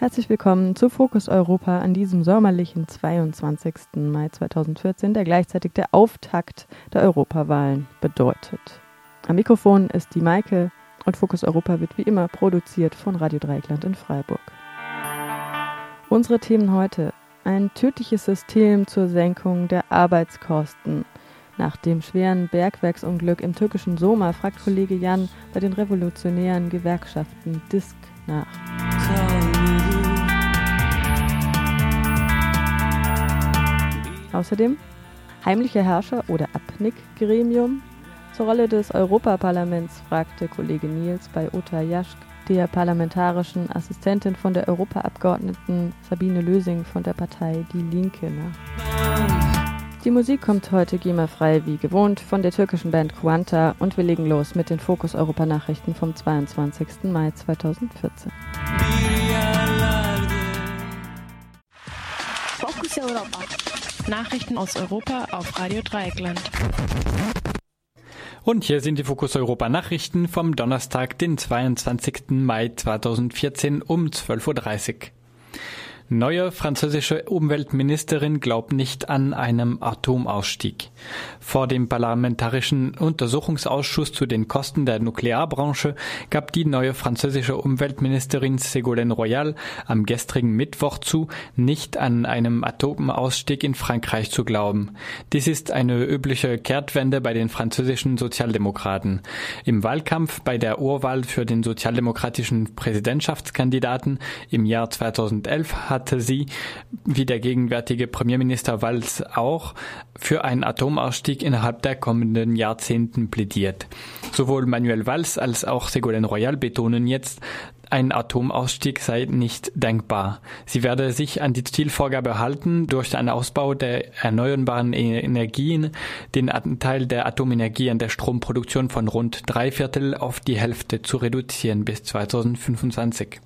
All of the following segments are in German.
Herzlich willkommen zu Fokus Europa an diesem sommerlichen 22. Mai 2014, der gleichzeitig der Auftakt der Europawahlen bedeutet. Am Mikrofon ist die Maike und Fokus Europa wird wie immer produziert von Radio Dreieckland in Freiburg. Unsere Themen heute: ein tödliches System zur Senkung der Arbeitskosten. Nach dem schweren Bergwerksunglück im türkischen Soma fragt Kollege Jan bei den revolutionären Gewerkschaften DISK nach. Außerdem heimlicher Herrscher oder Abnickgremium. Zur Rolle des Europaparlaments fragte Kollege Nils bei Uta Jaschk, der parlamentarischen Assistentin von der Europaabgeordneten Sabine Lösing von der Partei Die Linke nach. Die Musik kommt heute GEMA-frei wie gewohnt von der türkischen Band Quanta und wir legen los mit den Fokus Europa Nachrichten vom 22. Mai 2014. Focus Europa. Nachrichten aus Europa auf Radio Dreieckland. Und hier sind die Fokus Europa Nachrichten vom Donnerstag, den 22. Mai 2014 um 12.30 Uhr. Neue französische Umweltministerin glaubt nicht an einem Atomausstieg. Vor dem Parlamentarischen Untersuchungsausschuss zu den Kosten der Nuklearbranche gab die neue französische Umweltministerin Ségolène Royal am gestrigen Mittwoch zu, nicht an einem Atomausstieg in Frankreich zu glauben. Dies ist eine übliche Kehrtwende bei den französischen Sozialdemokraten. Im Wahlkampf bei der Urwahl für den sozialdemokratischen Präsidentschaftskandidaten im Jahr 2011 hat hatte sie, wie der gegenwärtige Premierminister Valls auch, für einen Atomausstieg innerhalb der kommenden Jahrzehnten plädiert. Sowohl Manuel Valls als auch Ségolène Royal betonen jetzt, ein Atomausstieg sei nicht denkbar. Sie werde sich an die Zielvorgabe halten, durch den Ausbau der erneuerbaren Energien den Anteil der Atomenergie an der Stromproduktion von rund drei Viertel auf die Hälfte zu reduzieren bis 2025.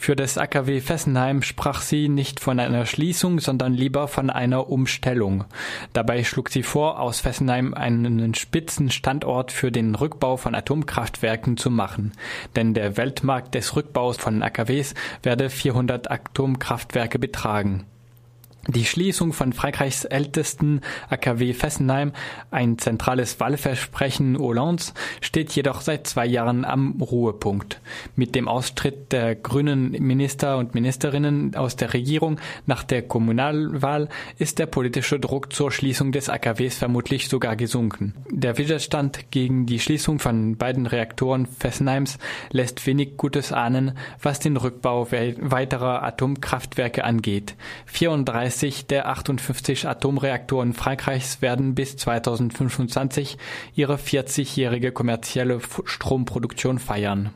Für das AKW Fessenheim sprach sie nicht von einer Schließung, sondern lieber von einer Umstellung. Dabei schlug sie vor, aus Fessenheim einen Spitzenstandort für den Rückbau von Atomkraftwerken zu machen. Denn der Weltmarkt des Rückbaus von AKWs werde 400 Atomkraftwerke betragen. Die Schließung von Frankreichs ältesten AKW Fessenheim, ein zentrales Wahlversprechen Hollands, steht jedoch seit zwei Jahren am Ruhepunkt. Mit dem Austritt der grünen Minister und Ministerinnen aus der Regierung nach der Kommunalwahl ist der politische Druck zur Schließung des AKWs vermutlich sogar gesunken. Der Widerstand gegen die Schließung von beiden Reaktoren Fessenheims lässt wenig Gutes ahnen, was den Rückbau weiterer Atomkraftwerke angeht. 34 30 der 58 Atomreaktoren Frankreichs werden bis 2025 ihre 40-jährige kommerzielle Stromproduktion feiern.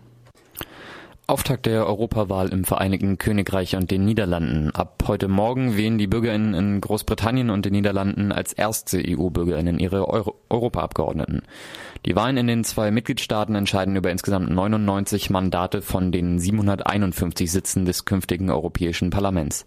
Auftakt der Europawahl im Vereinigten Königreich und den Niederlanden. Ab heute Morgen wählen die Bürgerinnen in Großbritannien und den Niederlanden als erste EU-Bürgerinnen ihre Euro Europaabgeordneten. Die Wahlen in den zwei Mitgliedstaaten entscheiden über insgesamt 99 Mandate von den 751 Sitzen des künftigen Europäischen Parlaments.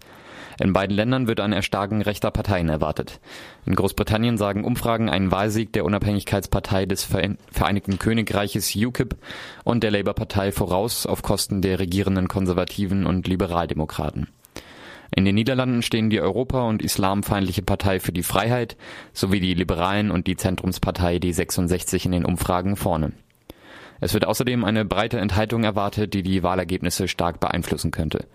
In beiden Ländern wird ein Erstarken rechter Parteien erwartet. In Großbritannien sagen Umfragen einen Wahlsieg der Unabhängigkeitspartei des Vereinigten Königreiches UKIP und der Labour-Partei voraus auf Kosten der regierenden Konservativen und Liberaldemokraten. In den Niederlanden stehen die Europa- und islamfeindliche Partei für die Freiheit sowie die Liberalen und die Zentrumspartei D66 in den Umfragen vorne. Es wird außerdem eine breite Enthaltung erwartet, die die Wahlergebnisse stark beeinflussen könnte.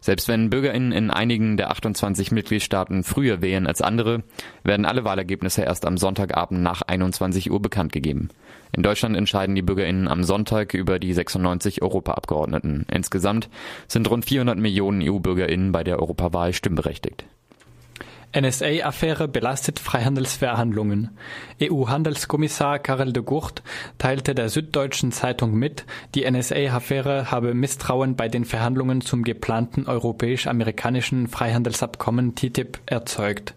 Selbst wenn BürgerInnen in einigen der 28 Mitgliedstaaten früher wählen als andere, werden alle Wahlergebnisse erst am Sonntagabend nach 21 Uhr bekannt gegeben. In Deutschland entscheiden die BürgerInnen am Sonntag über die 96 Europaabgeordneten. Insgesamt sind rund 400 Millionen EU-BürgerInnen bei der Europawahl stimmberechtigt. NSA-Affäre belastet Freihandelsverhandlungen. EU-Handelskommissar Karel de Gucht teilte der Süddeutschen Zeitung mit, die NSA-Affäre habe Misstrauen bei den Verhandlungen zum geplanten europäisch-amerikanischen Freihandelsabkommen TTIP erzeugt.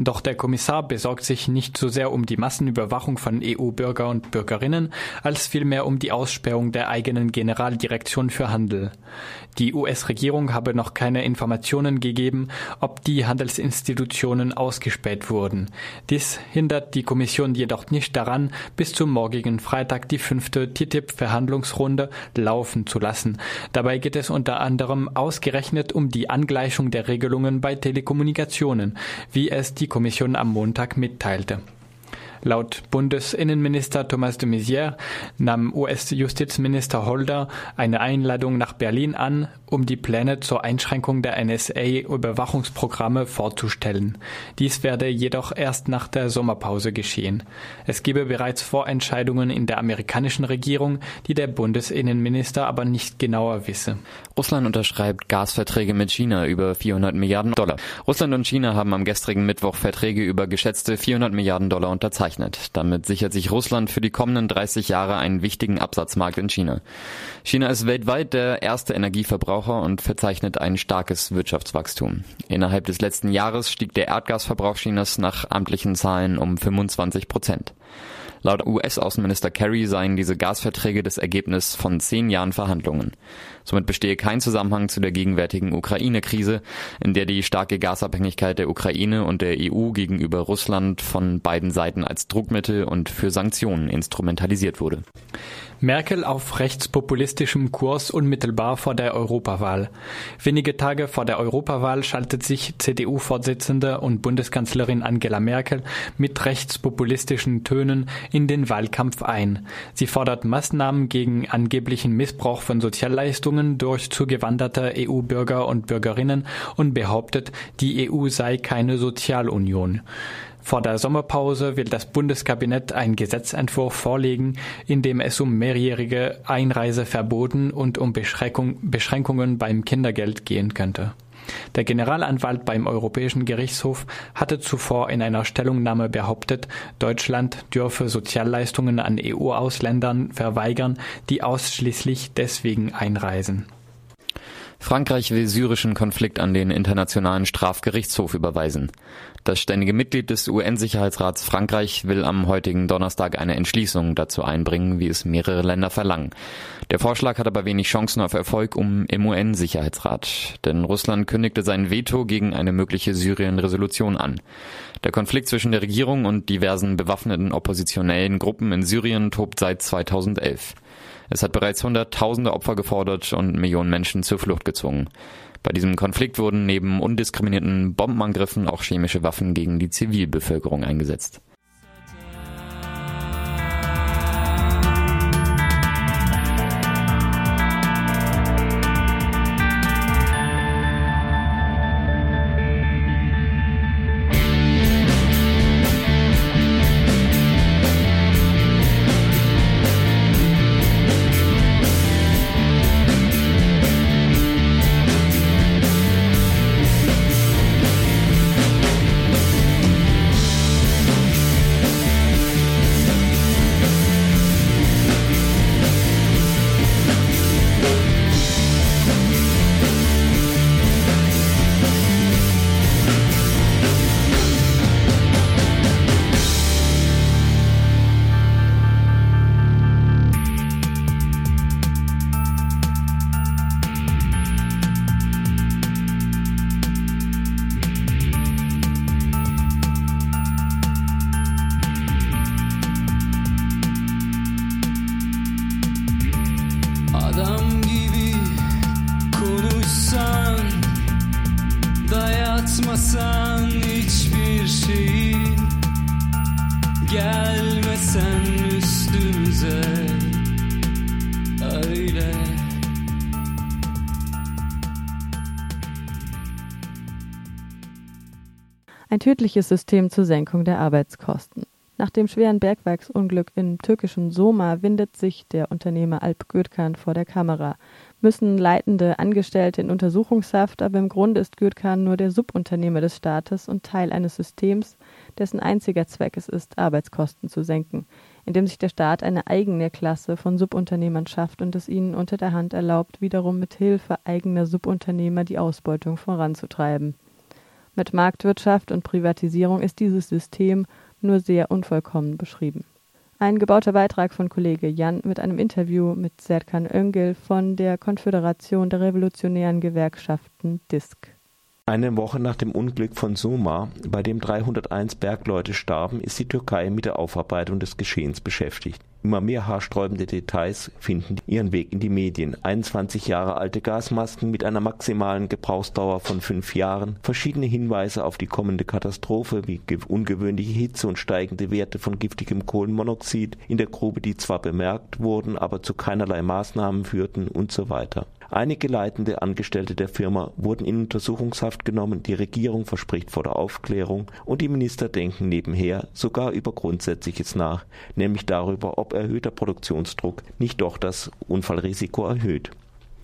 Doch der Kommissar besorgt sich nicht so sehr um die Massenüberwachung von EU-Bürger und Bürgerinnen, als vielmehr um die Aussperrung der eigenen Generaldirektion für Handel. Die US-Regierung habe noch keine Informationen gegeben, ob die Handelsinstitutionen ausgespäht wurden. Dies hindert die Kommission jedoch nicht daran, bis zum morgigen Freitag die fünfte TTIP-Verhandlungsrunde laufen zu lassen. Dabei geht es unter anderem ausgerechnet um die Angleichung der Regelungen bei Telekommunikationen, wie es die Kommission am Montag mitteilte. Laut Bundesinnenminister Thomas de Maizière nahm US-Justizminister Holder eine Einladung nach Berlin an, um die Pläne zur Einschränkung der NSA-Überwachungsprogramme vorzustellen. Dies werde jedoch erst nach der Sommerpause geschehen. Es gebe bereits Vorentscheidungen in der amerikanischen Regierung, die der Bundesinnenminister aber nicht genauer wisse. Russland unterschreibt Gasverträge mit China über 400 Milliarden Dollar. Russland und China haben am gestrigen Mittwoch Verträge über geschätzte 400 Milliarden Dollar unterzeichnet. Damit sichert sich Russland für die kommenden 30 Jahre einen wichtigen Absatzmarkt in China. China ist weltweit der erste Energieverbraucher und verzeichnet ein starkes Wirtschaftswachstum. Innerhalb des letzten Jahres stieg der Erdgasverbrauch Chinas nach amtlichen Zahlen um 25 Prozent. Laut US-Außenminister Kerry seien diese Gasverträge das Ergebnis von zehn Jahren Verhandlungen. Somit bestehe kein Zusammenhang zu der gegenwärtigen Ukraine-Krise, in der die starke Gasabhängigkeit der Ukraine und der EU gegenüber Russland von beiden Seiten als Druckmittel und für Sanktionen instrumentalisiert wurde. Merkel auf rechtspopulistischem Kurs unmittelbar vor der Europawahl. Wenige Tage vor der Europawahl schaltet sich CDU-Vorsitzende und Bundeskanzlerin Angela Merkel mit rechtspopulistischen Tönen in den Wahlkampf ein. Sie fordert Maßnahmen gegen angeblichen Missbrauch von Sozialleistungen durch zugewanderte EU-Bürger und Bürgerinnen und behauptet, die EU sei keine Sozialunion. Vor der Sommerpause will das Bundeskabinett einen Gesetzentwurf vorlegen, in dem es um mehrjährige Einreiseverboten und um Beschränkung, Beschränkungen beim Kindergeld gehen könnte. Der Generalanwalt beim Europäischen Gerichtshof hatte zuvor in einer Stellungnahme behauptet, Deutschland dürfe Sozialleistungen an EU-Ausländern verweigern, die ausschließlich deswegen einreisen. Frankreich will syrischen Konflikt an den Internationalen Strafgerichtshof überweisen. Das ständige Mitglied des UN-Sicherheitsrats Frankreich will am heutigen Donnerstag eine Entschließung dazu einbringen, wie es mehrere Länder verlangen. Der Vorschlag hat aber wenig Chancen auf Erfolg um im UN-Sicherheitsrat, denn Russland kündigte sein Veto gegen eine mögliche Syrien-Resolution an. Der Konflikt zwischen der Regierung und diversen bewaffneten oppositionellen Gruppen in Syrien tobt seit 2011. Es hat bereits Hunderttausende Opfer gefordert und Millionen Menschen zur Flucht gezwungen. Bei diesem Konflikt wurden neben undiskriminierten Bombenangriffen auch chemische Waffen gegen die Zivilbevölkerung eingesetzt. Gelmesen üstümüze Öyle Ein tödliches System zur Senkung der Arbeitskosten. Nach dem schweren Bergwerksunglück im türkischen Soma windet sich der Unternehmer Alp Gürkan vor der Kamera. müssen leitende Angestellte in Untersuchungshaft, aber im Grunde ist Gürkan nur der Subunternehmer des Staates und Teil eines Systems, dessen einziger Zweck es ist, Arbeitskosten zu senken, indem sich der Staat eine eigene Klasse von Subunternehmern schafft und es ihnen unter der Hand erlaubt, wiederum mit Hilfe eigener Subunternehmer die Ausbeutung voranzutreiben. Mit Marktwirtschaft und Privatisierung ist dieses System nur sehr unvollkommen beschrieben. Ein gebauter Beitrag von Kollege Jan mit einem Interview mit Serkan Öngel von der Konföderation der Revolutionären Gewerkschaften DISK. Eine Woche nach dem Unglück von Soma, bei dem 301 Bergleute starben, ist die Türkei mit der Aufarbeitung des Geschehens beschäftigt. Immer mehr haarsträubende Details finden ihren Weg in die Medien. 21 Jahre alte Gasmasken mit einer maximalen Gebrauchsdauer von fünf Jahren, verschiedene Hinweise auf die kommende Katastrophe wie ungewöhnliche Hitze und steigende Werte von giftigem Kohlenmonoxid in der Grube, die zwar bemerkt wurden, aber zu keinerlei Maßnahmen führten und so weiter. Einige leitende Angestellte der Firma wurden in Untersuchungshaft genommen, die Regierung verspricht vor der Aufklärung und die Minister denken nebenher sogar über Grundsätzliches nach, nämlich darüber, ob erhöhter Produktionsdruck nicht doch das Unfallrisiko erhöht.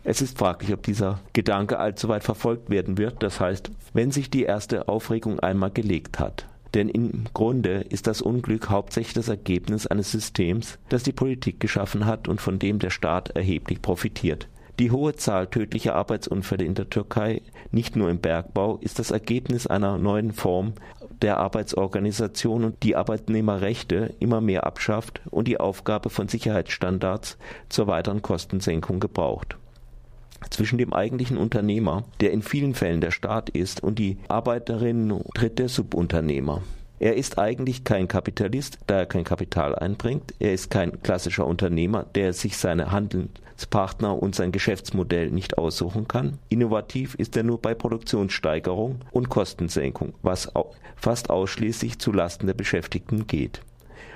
Es ist fraglich, ob dieser Gedanke allzu weit verfolgt werden wird, das heißt, wenn sich die erste Aufregung einmal gelegt hat. Denn im Grunde ist das Unglück hauptsächlich das Ergebnis eines Systems, das die Politik geschaffen hat und von dem der Staat erheblich profitiert. Die hohe Zahl tödlicher Arbeitsunfälle in der Türkei, nicht nur im Bergbau, ist das Ergebnis einer neuen Form der Arbeitsorganisation die Arbeitnehmerrechte immer mehr abschafft und die Aufgabe von Sicherheitsstandards zur weiteren Kostensenkung gebraucht. Zwischen dem eigentlichen Unternehmer, der in vielen Fällen der Staat ist, und die Arbeiterinnen tritt der Subunternehmer. Er ist eigentlich kein Kapitalist, da er kein Kapital einbringt. Er ist kein klassischer Unternehmer, der sich seine Handelspartner und sein Geschäftsmodell nicht aussuchen kann. Innovativ ist er nur bei Produktionssteigerung und Kostensenkung, was fast ausschließlich zu Lasten der Beschäftigten geht.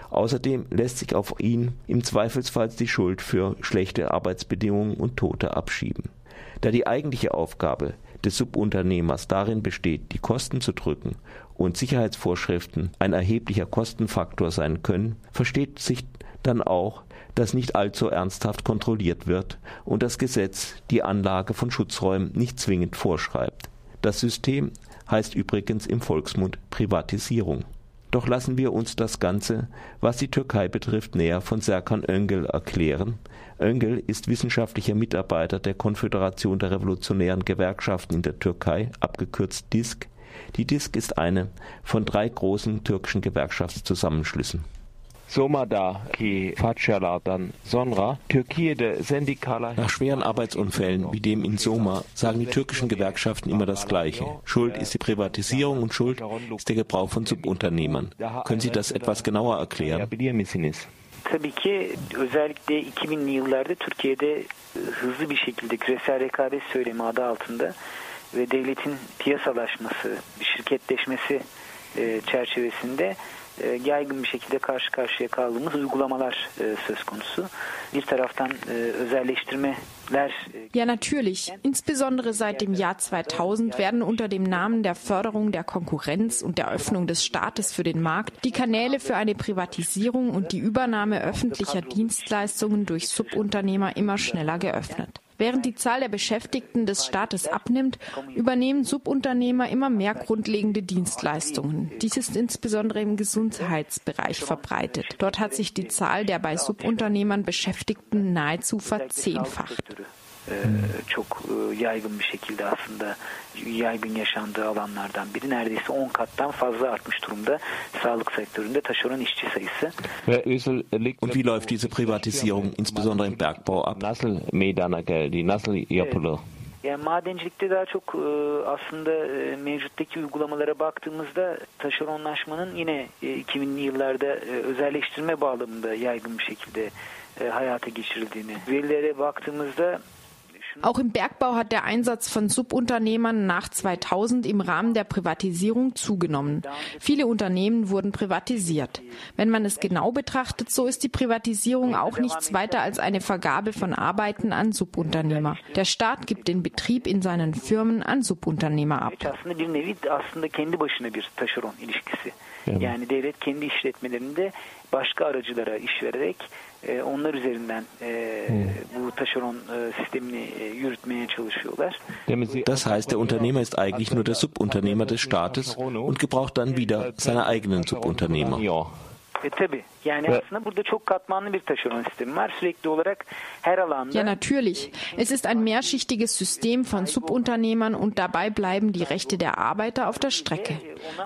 Außerdem lässt sich auf ihn im Zweifelsfall die Schuld für schlechte Arbeitsbedingungen und Tote abschieben. Da die eigentliche Aufgabe des Subunternehmers darin besteht, die Kosten zu drücken und Sicherheitsvorschriften ein erheblicher Kostenfaktor sein können, versteht sich dann auch, dass nicht allzu ernsthaft kontrolliert wird und das Gesetz die Anlage von Schutzräumen nicht zwingend vorschreibt. Das System heißt übrigens im Volksmund Privatisierung. Doch lassen wir uns das Ganze, was die Türkei betrifft, näher von Serkan Öngel erklären. Öngel ist wissenschaftlicher Mitarbeiter der Konföderation der Revolutionären Gewerkschaften in der Türkei, abgekürzt DISK. Die DISK ist eine von drei großen türkischen Gewerkschaftszusammenschlüssen. Nach schweren Arbeitsunfällen wie dem in Soma sagen die türkischen Gewerkschaften immer das Gleiche. Schuld ist die Privatisierung und Schuld ist der Gebrauch von Subunternehmern. Können Sie das etwas genauer erklären? Tabii ki özellikle 2000'li yıllarda Türkiye'de hızlı bir şekilde küresel rekabet söylemi adı altında ve devletin piyasalaşması, şirketleşmesi çerçevesinde yaygın bir şekilde karşı karşıya kaldığımız uygulamalar söz konusu. Bir taraftan özelleştirmeler Ja, natürlich. Insbesondere seit dem Jahr 2000 werden unter dem Namen der Förderung der Konkurrenz und der Öffnung des Staates für den Markt die Kanäle für eine Privatisierung und die Übernahme öffentlicher Dienstleistungen durch Subunternehmer immer schneller geöffnet. Während die Zahl der Beschäftigten des Staates abnimmt, übernehmen Subunternehmer immer mehr grundlegende Dienstleistungen. Dies ist insbesondere im Gesundheitsbereich verbreitet. Dort hat sich die Zahl der bei Subunternehmern Beschäftigten nahezu verzehnfacht. Çok yaygın bir şekilde aslında yaygın yaşandığı alanlardan biri. Neredeyse 10 kattan fazla artmış durumda sağlık sektöründe taşeron işçi sayısı. Und wie läuft diese Privatisierung insbesondere im Bergbau ab? Nasıl meydana geldi, nasıl yapılır? Yani madencilikte daha çok aslında mevcuttaki uygulamalara baktığımızda taşeronlaşmanın yine 2000'li yıllarda özelleştirme bağlamında yaygın bir şekilde hayata geçirildiğini. Verilere baktığımızda Auch im Bergbau hat der Einsatz von Subunternehmern nach 2000 im Rahmen der Privatisierung zugenommen. Viele Unternehmen wurden privatisiert. Wenn man es genau betrachtet, so ist die Privatisierung auch nichts weiter als eine Vergabe von Arbeiten an Subunternehmer. Der Staat gibt den Betrieb in seinen Firmen an Subunternehmer ab. Yani devlet kendi işletmelerinde başka aracılara iş vererek onlar üzerinden bu taşeron sistemini yürütmeye çalışıyorlar. Das heißt, der Unternehmer ist eigentlich nur der Subunternehmer des Staates und gebraucht dann wieder seine eigenen Subunternehmer. E tabi yani aslında burada çok katmanlı bir taşeron sistemi var. Sürekli olarak her alanda Ja, natürlich. Es ist ein mehrschichtiges System von Subunternehmern und dabei bleiben die Rechte der Arbeiter auf der Strecke.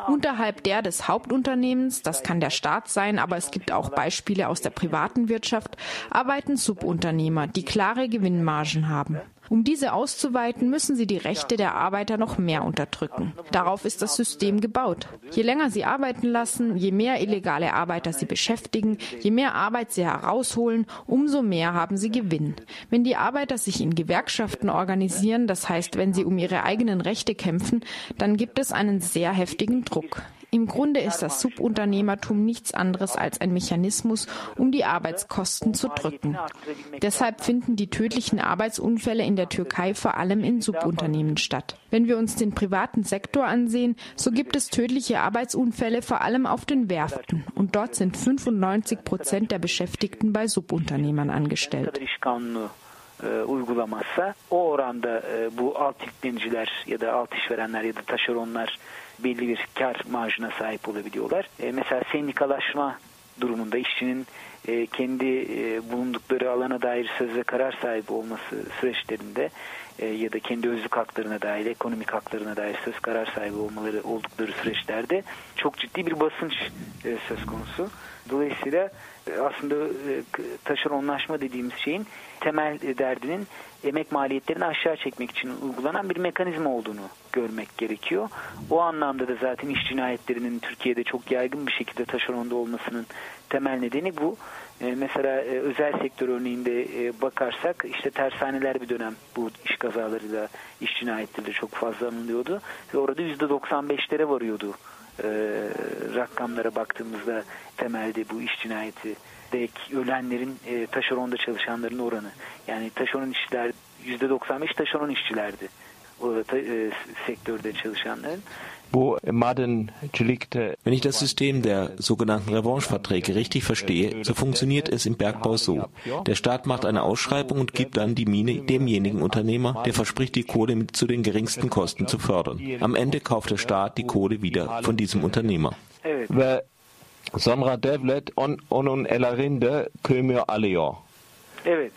Unterhalb der des Hauptunternehmens, das kann der Staat sein, aber es gibt auch Beispiele aus der privaten Wirtschaft, arbeiten Subunternehmer, die klare Gewinnmargen haben. Um diese auszuweiten, müssen sie die Rechte der Arbeiter noch mehr unterdrücken. Darauf ist das System gebaut. Je länger sie arbeiten lassen, je mehr illegale Arbeiter sie beschäftigen, je mehr Arbeit sie herausholen, umso mehr haben sie Gewinn. Wenn die Arbeiter sich in Gewerkschaften organisieren, das heißt, wenn sie um ihre eigenen Rechte kämpfen, dann gibt es einen sehr heftigen Druck. Im Grunde ist das Subunternehmertum nichts anderes als ein Mechanismus, um die Arbeitskosten zu drücken. Deshalb finden die tödlichen Arbeitsunfälle in der Türkei vor allem in Subunternehmen statt. Wenn wir uns den privaten Sektor ansehen, so gibt es tödliche Arbeitsunfälle vor allem auf den Werften. Und dort sind 95 Prozent der Beschäftigten bei Subunternehmern angestellt. E, uygulamazsa o oranda e, bu alt yükleniciler ya da alt işverenler ya da taşeronlar belli bir kar marjına sahip olabiliyorlar. E, mesela sendikalaşma durumunda işçinin kendi bulundukları alana dair söz ve karar sahibi olması süreçlerinde ya da kendi özlük haklarına dair, ekonomik haklarına dair söz karar sahibi olmaları oldukları süreçlerde çok ciddi bir basınç söz konusu. Dolayısıyla aslında e, taşeronlaşma dediğimiz şeyin temel e, derdinin emek maliyetlerini aşağı çekmek için uygulanan bir mekanizma olduğunu görmek gerekiyor. O anlamda da zaten iş cinayetlerinin Türkiye'de çok yaygın bir şekilde taşeronda olmasının temel nedeni bu. E, mesela e, özel sektör örneğinde e, bakarsak işte tersaneler bir dönem bu iş kazalarıyla, iş cinayetleriyle çok fazla anılıyordu. Ve orada %95'lere varıyordu e, rakamlara baktığımızda temelde bu iş cinayeti dek ölenlerin e, taşeronda çalışanların oranı. Yani taşeron işçiler %95 taşeron işçilerdi. O ta- e, sektörde çalışanların. Wenn ich das System der sogenannten Revancheverträge richtig verstehe, so funktioniert es im Bergbau so. Der Staat macht eine Ausschreibung und gibt dann die Mine demjenigen Unternehmer, der verspricht, die Kohle mit zu den geringsten Kosten zu fördern. Am Ende kauft der Staat die Kohle wieder von diesem Unternehmer. Sonra devlet on, onun ellerinde kömür alıyor. Evet.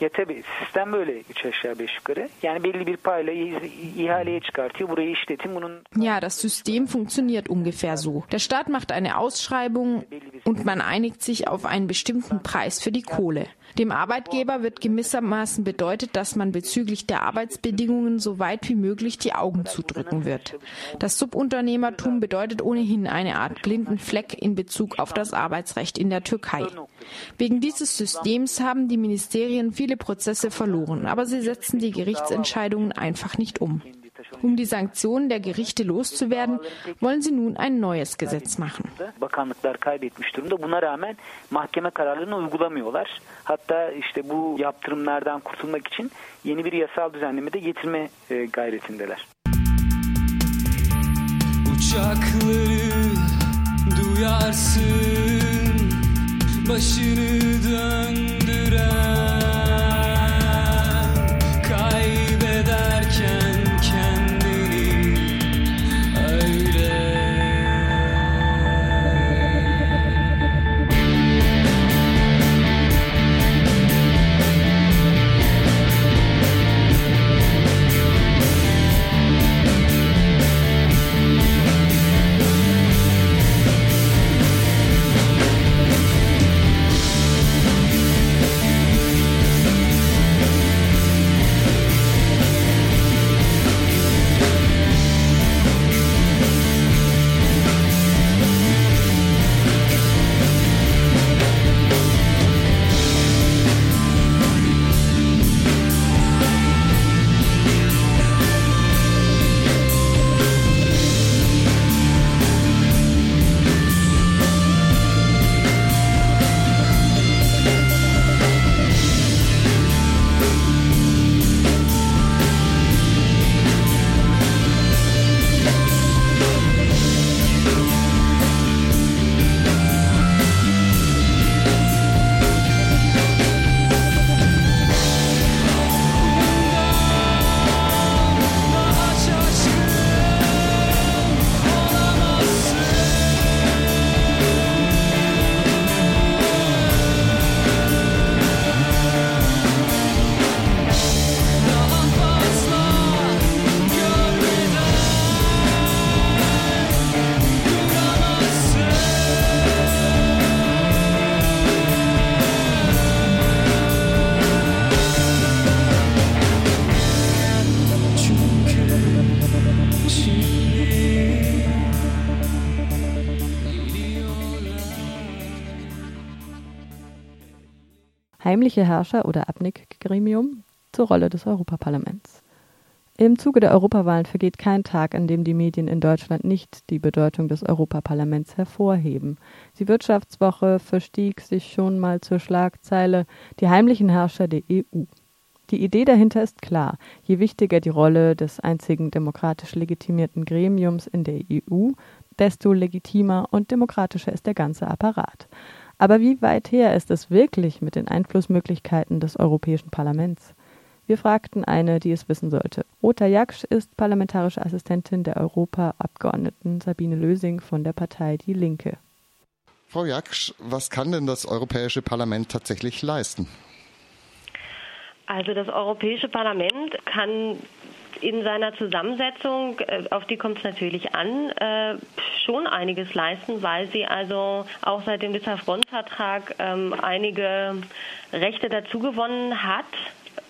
Ya tabii sistem böyle üç aşağı beş yukarı. Yani belli bir payla ihaleye çıkartıyor. Burayı işletin. Bunun Ja, das System funktioniert ungefähr so. Der Staat macht eine Ausschreibung und man einigt sich auf einen bestimmten Preis für die Kohle. Dem Arbeitgeber wird gewissermaßen bedeutet, dass man bezüglich der Arbeitsbedingungen so weit wie möglich die Augen zudrücken wird. Das Subunternehmertum bedeutet ohnehin eine Art blinden Fleck in Bezug auf das Arbeitsrecht in der Türkei. Wegen dieses Systems haben die Ministerien viele Prozesse verloren, aber sie setzen die Gerichtsentscheidungen einfach nicht um. Um die Sanktionen der Gerichte loszuwerden, wollen sie nun ein neues Gesetz machen. bakanlıklar kaybetmiş durumda. Buna rağmen mahkeme kararlarını uygulamıyorlar. Hatta işte bu yaptırımlardan kurtulmak için yeni bir yasal düzenleme de getirme e, gayretindeler. Uçakları duyarsın Başını döndüren heimliche Herrscher oder Abnickgremium zur Rolle des Europaparlaments. Im Zuge der Europawahlen vergeht kein Tag, an dem die Medien in Deutschland nicht die Bedeutung des Europaparlaments hervorheben. Die Wirtschaftswoche verstieg sich schon mal zur Schlagzeile Die heimlichen Herrscher der EU. Die Idee dahinter ist klar. Je wichtiger die Rolle des einzigen demokratisch legitimierten Gremiums in der EU, desto legitimer und demokratischer ist der ganze Apparat. Aber wie weit her ist es wirklich mit den Einflussmöglichkeiten des Europäischen Parlaments? Wir fragten eine, die es wissen sollte. Rota Jaksch ist parlamentarische Assistentin der Europaabgeordneten Sabine Lösing von der Partei Die Linke. Frau Jaksch, was kann denn das Europäische Parlament tatsächlich leisten? Also das Europäische Parlament kann in seiner Zusammensetzung, äh, auf die kommt es natürlich an, äh, schon einiges leisten, weil sie also auch seit dem Lissabon-Vertrag ähm, einige Rechte dazugewonnen hat,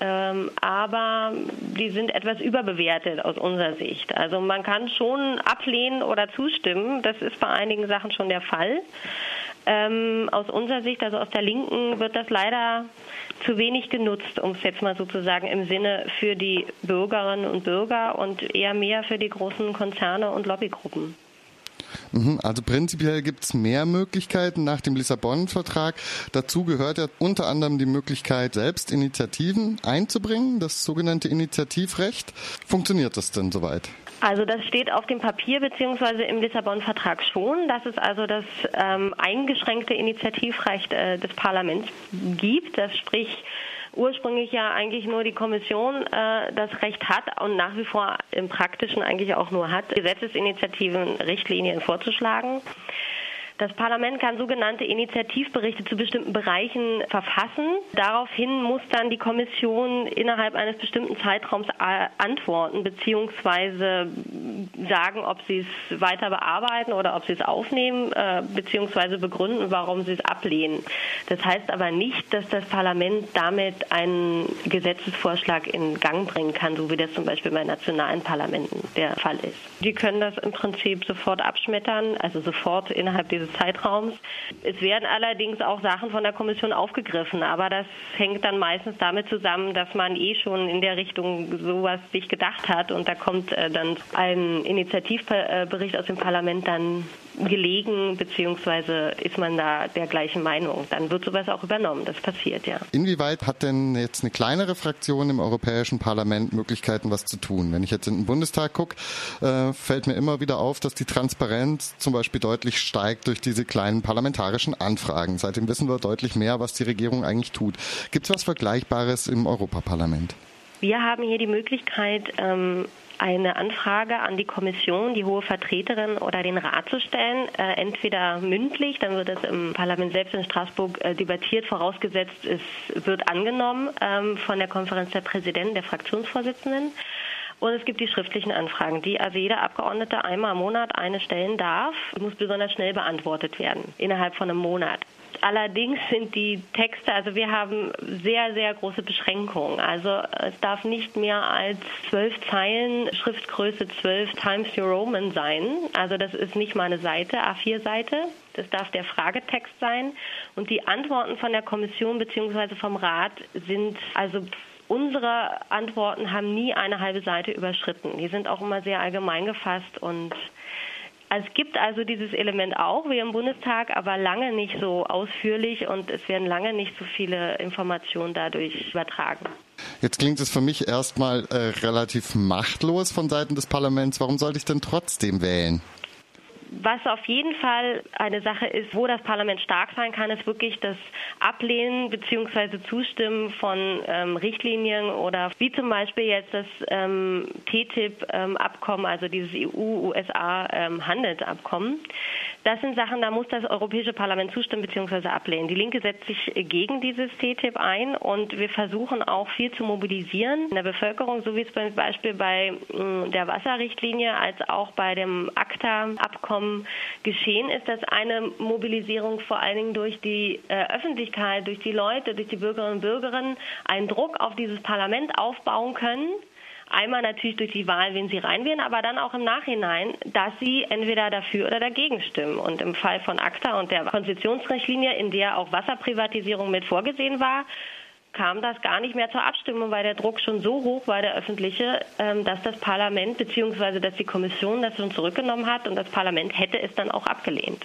ähm, aber die sind etwas überbewertet aus unserer Sicht. Also man kann schon ablehnen oder zustimmen. Das ist bei einigen Sachen schon der Fall. Ähm, aus unserer Sicht, also aus der Linken, wird das leider zu wenig genutzt, um es jetzt mal sozusagen im Sinne für die Bürgerinnen und Bürger und eher mehr für die großen Konzerne und Lobbygruppen. Mhm, also prinzipiell gibt es mehr Möglichkeiten nach dem Lissabon-Vertrag. Dazu gehört ja unter anderem die Möglichkeit, selbst Initiativen einzubringen, das sogenannte Initiativrecht. Funktioniert das denn soweit? Also das steht auf dem Papier beziehungsweise im Lissabon-Vertrag schon, dass es also das ähm, eingeschränkte Initiativrecht äh, des Parlaments gibt. Das sprich ursprünglich ja eigentlich nur die Kommission äh, das Recht hat und nach wie vor im Praktischen eigentlich auch nur hat, Gesetzesinitiativen, Richtlinien vorzuschlagen. Das Parlament kann sogenannte Initiativberichte zu bestimmten Bereichen verfassen. Daraufhin muss dann die Kommission innerhalb eines bestimmten Zeitraums äh, antworten bzw. sagen, ob sie es weiter bearbeiten oder ob sie es aufnehmen äh, bzw. begründen, warum sie es ablehnen. Das heißt aber nicht, dass das Parlament damit einen Gesetzesvorschlag in Gang bringen kann, so wie das zum Beispiel bei nationalen Parlamenten der Fall ist. Die können das im Prinzip sofort abschmettern, also sofort innerhalb dieses dieses Zeitraums. Es werden allerdings auch Sachen von der Kommission aufgegriffen, aber das hängt dann meistens damit zusammen, dass man eh schon in der Richtung sowas sich gedacht hat und da kommt äh, dann ein Initiativbericht aus dem Parlament dann gelegen, beziehungsweise ist man da der gleichen Meinung. Dann wird sowas auch übernommen. Das passiert, ja. Inwieweit hat denn jetzt eine kleinere Fraktion im Europäischen Parlament Möglichkeiten, was zu tun? Wenn ich jetzt in den Bundestag gucke, äh, fällt mir immer wieder auf, dass die Transparenz zum Beispiel deutlich steigt durch diese kleinen parlamentarischen Anfragen. Seitdem wissen wir deutlich mehr, was die Regierung eigentlich tut. Gibt es was Vergleichbares im Europaparlament? Wir haben hier die Möglichkeit, ähm, eine Anfrage an die Kommission, die hohe Vertreterin oder den Rat zu stellen, äh, entweder mündlich, dann wird es im Parlament selbst in Straßburg äh, debattiert, vorausgesetzt es wird angenommen ähm, von der Konferenz der Präsidenten, der Fraktionsvorsitzenden. Und es gibt die schriftlichen Anfragen, die also jeder Abgeordnete einmal im Monat eine stellen darf, muss besonders schnell beantwortet werden, innerhalb von einem Monat. Allerdings sind die Texte, also wir haben sehr, sehr große Beschränkungen. Also es darf nicht mehr als zwölf Zeilen, Schriftgröße 12 Times New Roman sein. Also das ist nicht mal eine Seite, A4-Seite. Das darf der Fragetext sein. Und die Antworten von der Kommission bzw. vom Rat sind also unsere Antworten haben nie eine halbe Seite überschritten. Die sind auch immer sehr allgemein gefasst und es gibt also dieses Element auch wie im Bundestag, aber lange nicht so ausführlich und es werden lange nicht so viele Informationen dadurch übertragen. Jetzt klingt es für mich erstmal äh, relativ machtlos von Seiten des Parlaments. Warum sollte ich denn trotzdem wählen? Was auf jeden Fall eine Sache ist, wo das Parlament stark sein kann, ist wirklich das Ablehnen bzw. Zustimmen von ähm, Richtlinien oder wie zum Beispiel jetzt das ähm, TTIP-Abkommen, ähm, also dieses EU-USA-Handelsabkommen. Ähm, das sind Sachen, da muss das Europäische Parlament zustimmen bzw. ablehnen. Die Linke setzt sich gegen dieses TTIP ein und wir versuchen auch viel zu mobilisieren in der Bevölkerung, so wie es zum Beispiel bei mm, der Wasserrichtlinie als auch bei dem ACTA-Abkommen geschehen ist, dass eine Mobilisierung vor allen Dingen durch die äh, Öffentlichkeit, durch die Leute, durch die Bürgerinnen und Bürger einen Druck auf dieses Parlament aufbauen können einmal natürlich durch die Wahl, wen sie reinwählen, aber dann auch im Nachhinein, dass sie entweder dafür oder dagegen stimmen. Und im Fall von ACTA und der Konstitutionsrichtlinie, in der auch Wasserprivatisierung mit vorgesehen war, kam das gar nicht mehr zur Abstimmung, weil der Druck schon so hoch war, der öffentliche, ähm, dass das Parlament bzw. dass die Kommission das schon zurückgenommen hat und das Parlament hätte es dann auch abgelehnt.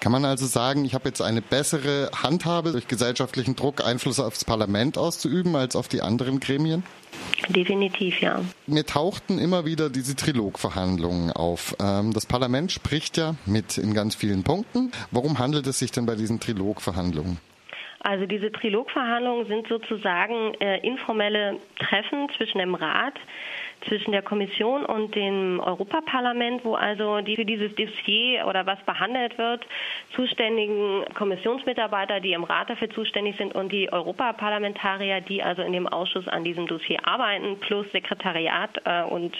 Kann man also sagen, ich habe jetzt eine bessere Handhabe, durch gesellschaftlichen Druck Einfluss aufs Parlament auszuüben als auf die anderen Gremien? Definitiv, ja. Mir tauchten immer wieder diese Trilogverhandlungen auf. Ähm, das Parlament spricht ja mit in ganz vielen Punkten. Worum handelt es sich denn bei diesen Trilogverhandlungen? Also diese Trilogverhandlungen sind sozusagen äh, informelle Treffen zwischen dem Rat, zwischen der Kommission und dem Europaparlament, wo also die für dieses Dossier oder was behandelt wird, zuständigen Kommissionsmitarbeiter, die im Rat dafür zuständig sind und die Europaparlamentarier, die also in dem Ausschuss an diesem Dossier arbeiten, plus Sekretariat äh, und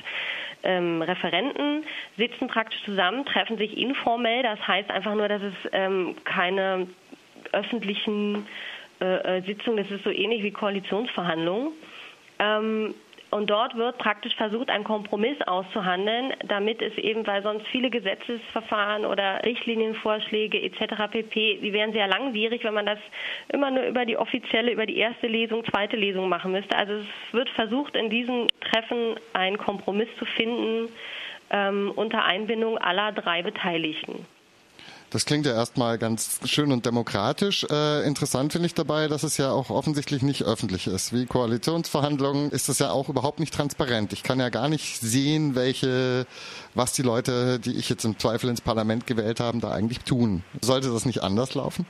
ähm, Referenten sitzen praktisch zusammen, treffen sich informell. Das heißt einfach nur, dass es ähm, keine öffentlichen äh, äh, Sitzungen, das ist so ähnlich wie Koalitionsverhandlungen. Ähm, und dort wird praktisch versucht, einen Kompromiss auszuhandeln, damit es eben, weil sonst viele Gesetzesverfahren oder Richtlinienvorschläge etc. pp, die wären sehr langwierig, wenn man das immer nur über die offizielle, über die erste Lesung, zweite Lesung machen müsste. Also es wird versucht, in diesen Treffen einen Kompromiss zu finden ähm, unter Einbindung aller drei Beteiligten. Das klingt ja erstmal ganz schön und demokratisch. Äh, interessant finde ich dabei, dass es ja auch offensichtlich nicht öffentlich ist. Wie Koalitionsverhandlungen ist das ja auch überhaupt nicht transparent. Ich kann ja gar nicht sehen, welche, was die Leute, die ich jetzt im Zweifel ins Parlament gewählt haben, da eigentlich tun. Sollte das nicht anders laufen?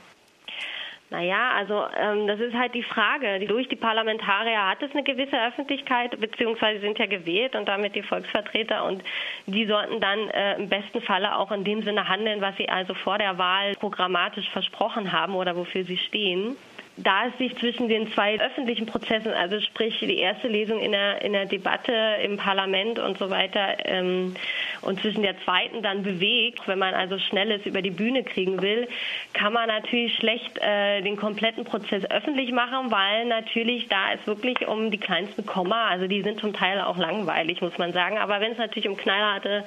Naja, also ähm, das ist halt die Frage. Durch die Parlamentarier hat es eine gewisse Öffentlichkeit, beziehungsweise sind ja gewählt und damit die Volksvertreter und die sollten dann äh, im besten Falle auch in dem Sinne handeln, was sie also vor der Wahl programmatisch versprochen haben oder wofür sie stehen da es sich zwischen den zwei öffentlichen Prozessen, also sprich die erste Lesung in der, in der Debatte im Parlament und so weiter, ähm, und zwischen der zweiten dann bewegt, wenn man also Schnelles über die Bühne kriegen will, kann man natürlich schlecht äh, den kompletten Prozess öffentlich machen, weil natürlich da es wirklich um die kleinsten Komma, also die sind zum Teil auch langweilig, muss man sagen. Aber wenn es natürlich um knallharte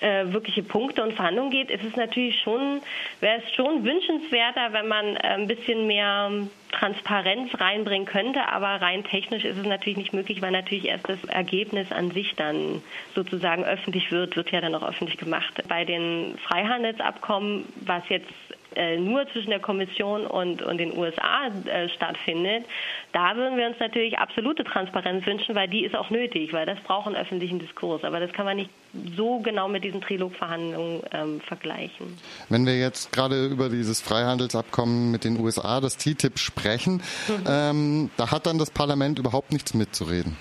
äh, wirkliche Punkte und Verhandlungen geht, ist es natürlich schon, wäre es schon wünschenswerter, wenn man äh, ein bisschen mehr Transparenz reinbringen könnte, aber rein technisch ist es natürlich nicht möglich, weil natürlich erst das Ergebnis an sich dann sozusagen öffentlich wird, wird ja dann auch öffentlich gemacht. Bei den Freihandelsabkommen, was jetzt äh, nur zwischen der Kommission und, und den USA äh, stattfindet, da würden wir uns natürlich absolute Transparenz wünschen, weil die ist auch nötig, weil das braucht einen öffentlichen Diskurs. Aber das kann man nicht so genau mit diesen Trilogverhandlungen ähm, vergleichen. Wenn wir jetzt gerade über dieses Freihandelsabkommen mit den USA, das TTIP, sprechen, mhm. ähm, da hat dann das Parlament überhaupt nichts mitzureden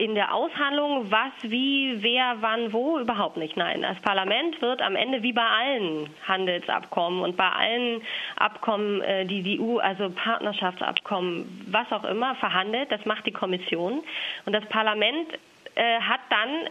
in der Aushandlung, was, wie, wer, wann, wo, überhaupt nicht. Nein, das Parlament wird am Ende wie bei allen Handelsabkommen und bei allen Abkommen, äh, die die EU, also Partnerschaftsabkommen, was auch immer, verhandelt. Das macht die Kommission. Und das Parlament äh, hat dann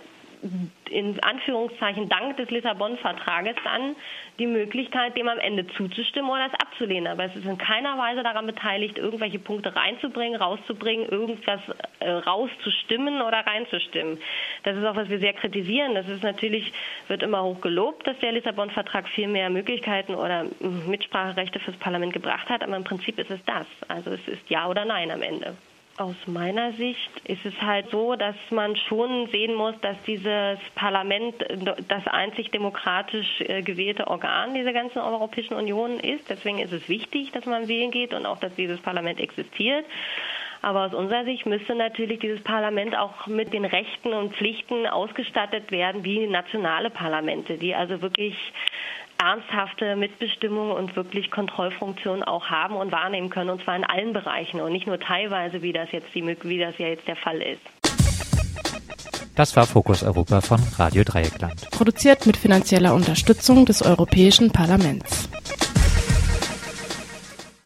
in Anführungszeichen dank des Lissabon-Vertrages dann die Möglichkeit, dem am Ende zuzustimmen oder es abzulehnen. Aber es ist in keiner Weise daran beteiligt, irgendwelche Punkte reinzubringen, rauszubringen, irgendwas äh, rauszustimmen oder reinzustimmen. Das ist auch, was wir sehr kritisieren. Das ist natürlich, wird immer hoch gelobt, dass der Lissabon-Vertrag viel mehr Möglichkeiten oder Mitspracherechte fürs Parlament gebracht hat. Aber im Prinzip ist es das. Also es ist Ja oder Nein am Ende. Aus meiner Sicht ist es halt so, dass man schon sehen muss, dass dieses Parlament das einzig demokratisch äh, gewählte Organ dieser ganzen Europäischen Union ist. Deswegen ist es wichtig, dass man wählen geht und auch, dass dieses Parlament existiert. Aber aus unserer Sicht müsste natürlich dieses Parlament auch mit den Rechten und Pflichten ausgestattet werden wie nationale Parlamente, die also wirklich ernsthafte Mitbestimmung und wirklich Kontrollfunktion auch haben und wahrnehmen können, und zwar in allen Bereichen und nicht nur teilweise, wie das jetzt, die, wie das ja jetzt der Fall ist. Das war Fokus Europa von Radio Dreieckland. Produziert mit finanzieller Unterstützung des Europäischen Parlaments.